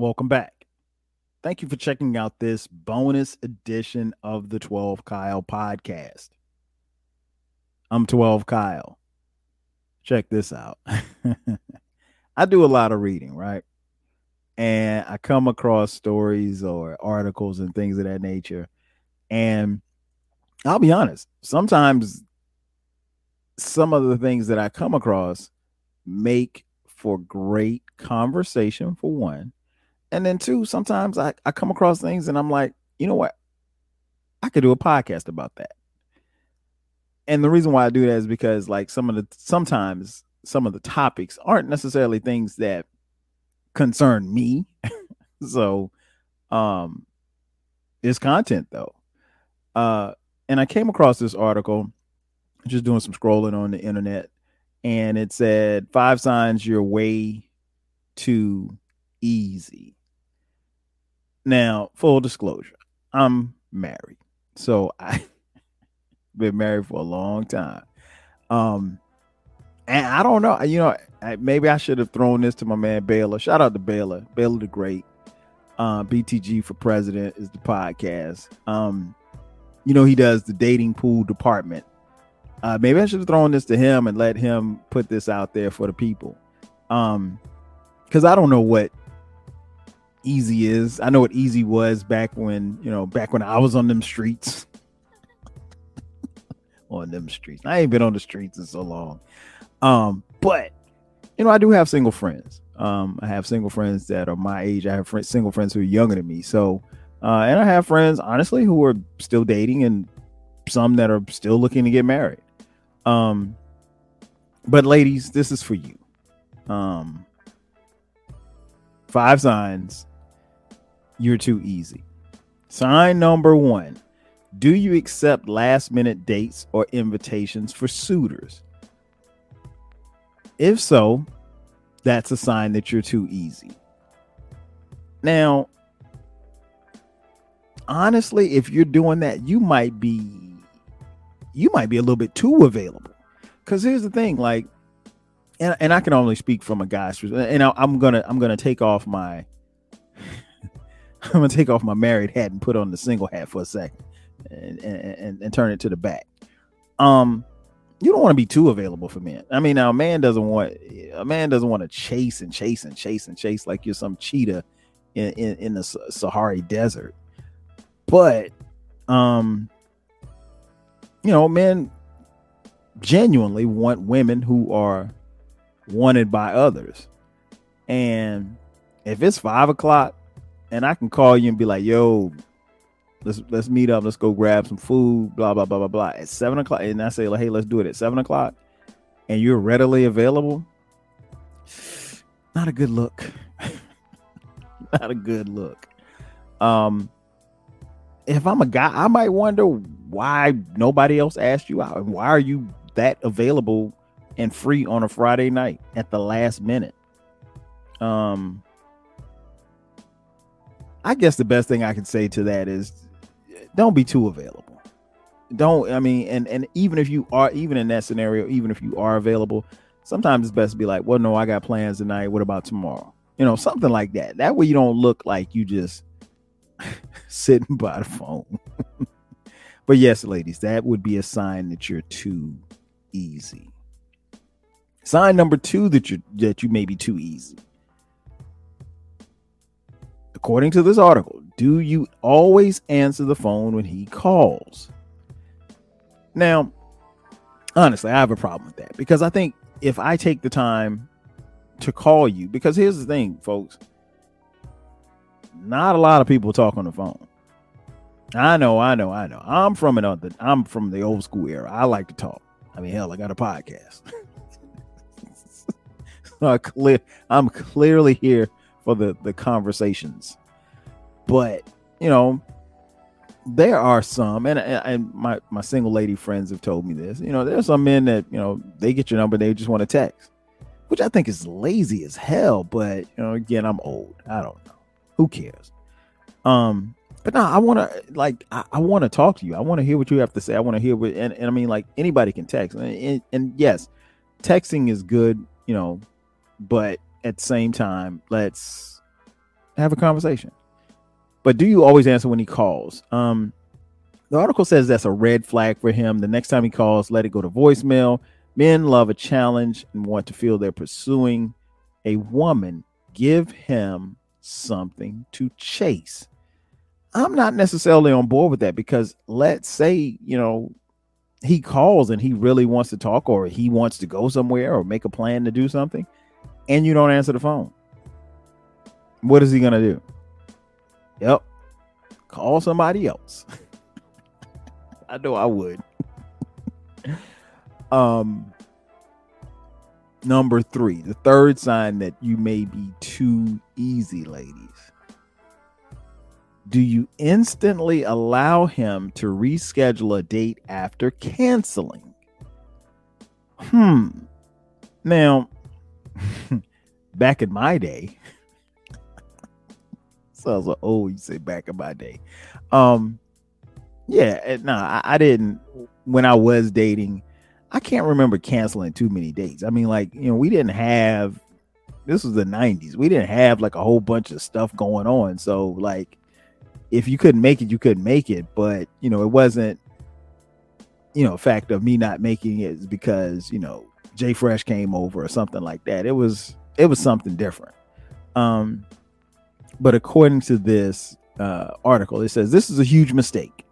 Welcome back. Thank you for checking out this bonus edition of the 12 Kyle podcast. I'm 12 Kyle. Check this out. I do a lot of reading, right? And I come across stories or articles and things of that nature. And I'll be honest, sometimes some of the things that I come across make for great conversation, for one. And then, two, sometimes I, I come across things and I'm like, you know what? I could do a podcast about that. And the reason why I do that is because, like, some of the sometimes some of the topics aren't necessarily things that concern me. so, um, it's content though. Uh, and I came across this article just doing some scrolling on the internet, and it said five signs you're way too easy. Now, full disclosure, I'm married, so I've been married for a long time. Um, and I don't know, you know, maybe I should have thrown this to my man Baylor. Shout out to Baylor, Baylor the Great. Uh, BTG for President is the podcast. Um, you know, he does the dating pool department uh, maybe I should have thrown this to him and let him put this out there for the people. Um, because I don't know what easy is. I know what easy was back when you know back when I was on them streets. on them streets. I ain't been on the streets in so long. Um, but you know, I do have single friends. Um, I have single friends that are my age. I have friends, single friends who are younger than me. So, uh, and I have friends, honestly, who are still dating, and some that are still looking to get married. Um, but ladies, this is for you. Um, five signs you're too easy. Sign number one Do you accept last minute dates or invitations for suitors? If so, that's a sign that you're too easy. Now, honestly, if you're doing that, you might be you might be a little bit too available. Because here's the thing, like, and, and I can only speak from a guy's and I, I'm gonna I'm gonna take off my I'm gonna take off my married hat and put on the single hat for a second and and, and turn it to the back. Um, you don't want to be too available for men. I mean, now a man doesn't want a man doesn't want to chase and chase and chase and chase like you're some cheetah in in, in the Sahara Desert. But um, you know, men genuinely want women who are wanted by others. And if it's five o'clock and I can call you and be like, yo, let's let's meet up, let's go grab some food, blah, blah, blah, blah, blah. At seven o'clock, and I say, like, hey, let's do it at seven o'clock, and you're readily available, not a good look. not a good look. Um, if I'm a guy, I might wonder why nobody else asked you out. And why are you that available and free on a Friday night at the last minute? Um, I guess the best thing I can say to that is don't be too available. Don't I mean and and even if you are even in that scenario, even if you are available, sometimes it's best to be like, well, no, I got plans tonight. What about tomorrow? You know, something like that. That way you don't look like you just sitting by the phone. but yes, ladies, that would be a sign that you're too easy. Sign number two that you that you may be too easy. According to this article, do you always answer the phone when he calls? Now, honestly, I have a problem with that because I think if I take the time to call you, because here's the thing, folks, not a lot of people talk on the phone. I know, I know, I know. I'm from another. I'm from the old school era. I like to talk. I mean, hell, I got a podcast. so I clear. I'm clearly here for the the conversations. But you know, there are some, and and my my single lady friends have told me this. You know, there's some men that you know they get your number, they just want to text, which I think is lazy as hell. But you know, again, I'm old. I don't know. Who cares? Um, but no, I want to like I, I want to talk to you. I want to hear what you have to say. I want to hear what and, and I mean like anybody can text. And, and, and yes, texting is good, you know, but at the same time, let's have a conversation. But do you always answer when he calls? Um, the article says that's a red flag for him. The next time he calls, let it go to voicemail. Men love a challenge and want to feel they're pursuing a woman. Give him something to chase. I'm not necessarily on board with that because let's say, you know, he calls and he really wants to talk or he wants to go somewhere or make a plan to do something and you don't answer the phone. What is he going to do? Yep. Call somebody else. I know I would. um number 3, the third sign that you may be too easy, ladies. Do you instantly allow him to reschedule a date after canceling? Hmm. Now, back in my day, sounds like oh, you say back in my day. Um, yeah, eh, no, I, I didn't. When I was dating, I can't remember canceling too many dates. I mean, like you know, we didn't have. This was the '90s. We didn't have like a whole bunch of stuff going on. So like, if you couldn't make it, you couldn't make it. But you know, it wasn't. You know, fact of me not making it because you know Jay Fresh came over or something like that. It was it was something different. Um, but according to this uh, article, it says this is a huge mistake.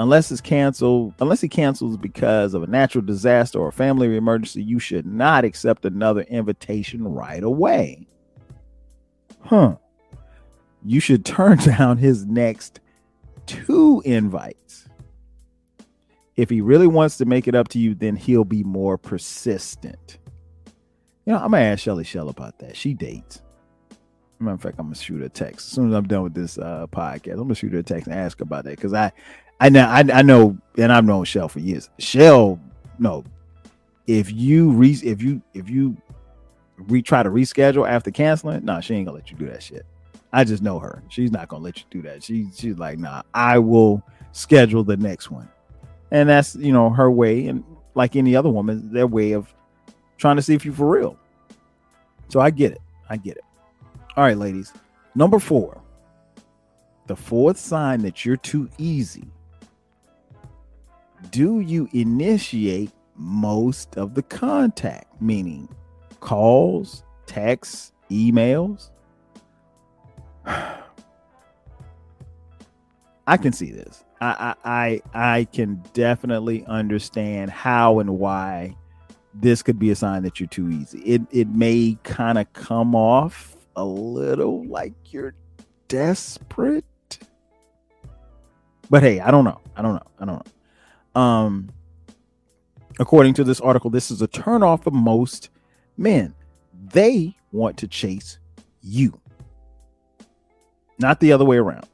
Unless it's canceled, unless he cancels because of a natural disaster or a family emergency, you should not accept another invitation right away. Huh. You should turn down his next two invites. If he really wants to make it up to you, then he'll be more persistent. You know, I'm gonna ask Shelly Shell about that. She dates. Matter of fact, I'm gonna shoot a text as soon as I'm done with this uh, podcast. I'm gonna shoot a text and ask about that because I, I know, I, I, know, and I've known Shell for years. Shell, no, if you re, if you if you re try to reschedule after canceling, nah, she ain't gonna let you do that shit. I just know her. She's not gonna let you do that. She she's like, nah, I will schedule the next one, and that's you know her way, and like any other woman, their way of trying to see if you for real. So I get it. I get it. All right, ladies. Number four, the fourth sign that you're too easy. Do you initiate most of the contact, meaning calls, texts, emails? I can see this. I, I I can definitely understand how and why this could be a sign that you're too easy. It it may kind of come off a little like you're desperate. But hey, I don't know. I don't know. I don't know. Um according to this article, this is a turnoff for most men. They want to chase you. Not the other way around.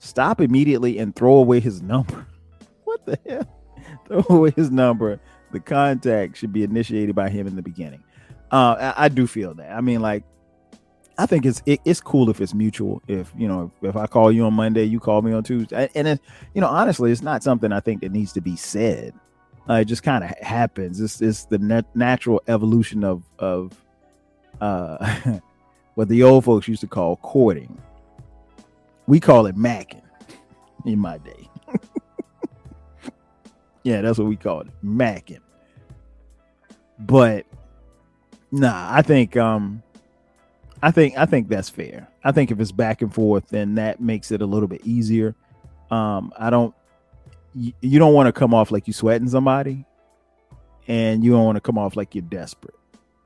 Stop immediately and throw away his number. What the hell? Throw away his number. The contact should be initiated by him in the beginning. Uh, I, I do feel that. I mean, like I think it's it, it's cool if it's mutual. If you know, if, I call you on Monday, you call me on Tuesday, and you know, honestly, it's not something I think that needs to be said. Uh, it just kind of happens. It's it's the nat- natural evolution of of uh, what the old folks used to call courting. We call it macking in my day. yeah, that's what we call it, macking. But nah, I think um I think I think that's fair. I think if it's back and forth, then that makes it a little bit easier. Um, I don't. You, you don't want to come off like you're sweating somebody, and you don't want to come off like you're desperate.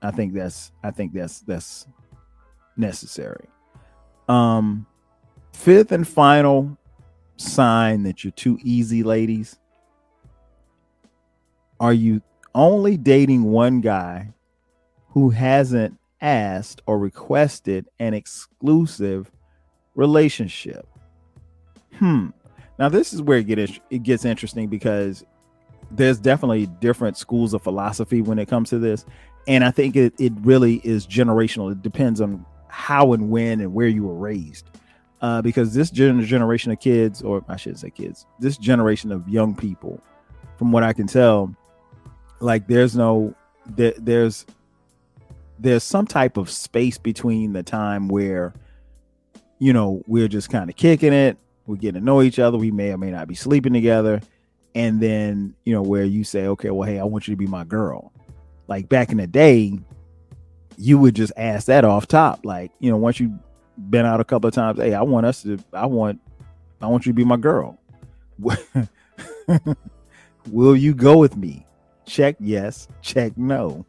I think that's I think that's that's necessary. Um, fifth and final sign that you're too easy, ladies. Are you only dating one guy who hasn't asked or requested an exclusive relationship. Hmm. Now this is where it gets it gets interesting because there's definitely different schools of philosophy when it comes to this, and I think it it really is generational. It depends on how and when and where you were raised. Uh, because this gen- generation of kids, or I shouldn't say kids, this generation of young people, from what I can tell, like there's no there, there's there's some type of space between the time where you know, we're just kind of kicking it. We're getting to know each other. We may or may not be sleeping together. And then, you know, where you say, okay, well, hey, I want you to be my girl. Like back in the day, you would just ask that off top. Like, you know, once you been out a couple of times, hey, I want us to, I want, I want you to be my girl. Will you go with me? Check yes, check no.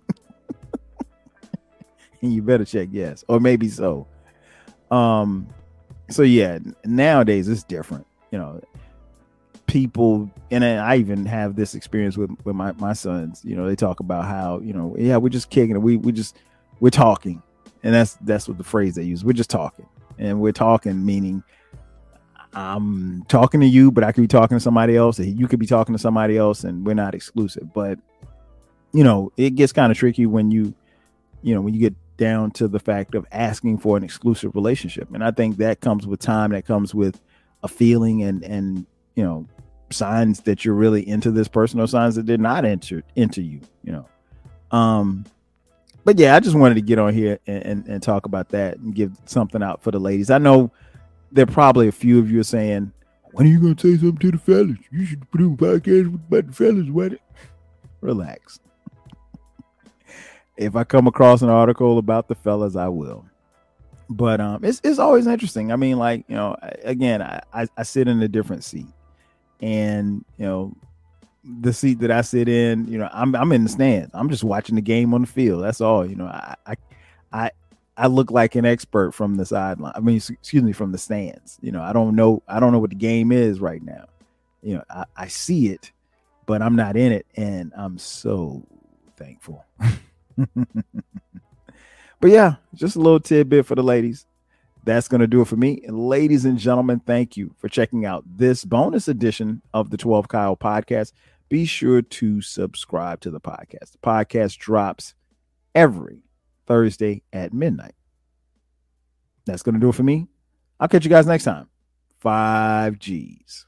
You better check yes, or maybe so. Um, so yeah, nowadays it's different. You know, people, and I even have this experience with with my my sons. You know, they talk about how you know, yeah, we're just kicking. We we just we're talking, and that's that's what the phrase they use. We're just talking, and we're talking meaning I'm talking to you, but I could be talking to somebody else, and you could be talking to somebody else, and we're not exclusive. But you know, it gets kind of tricky when you, you know, when you get down to the fact of asking for an exclusive relationship. And I think that comes with time, that comes with a feeling and and you know, signs that you're really into this person or signs that they're not into into you, you know. Um but yeah, I just wanted to get on here and, and, and talk about that and give something out for the ladies. I know there are probably a few of you are saying, when are you gonna say something to the fellas? You should do a podcast about the fellas, what? Relax if I come across an article about the fellas, I will. But um, it's it's always interesting. I mean, like you know, again, I, I, I sit in a different seat, and you know, the seat that I sit in, you know, I'm I'm in the stands. I'm just watching the game on the field. That's all. You know, I I I, look like an expert from the sideline. I mean, excuse me, from the stands. You know, I don't know I don't know what the game is right now. You know, I, I see it, but I'm not in it, and I'm so thankful. but yeah, just a little tidbit for the ladies. That's going to do it for me. And ladies and gentlemen, thank you for checking out this bonus edition of the 12 Kyle podcast. Be sure to subscribe to the podcast. The podcast drops every Thursday at midnight. That's going to do it for me. I'll catch you guys next time. Five G's.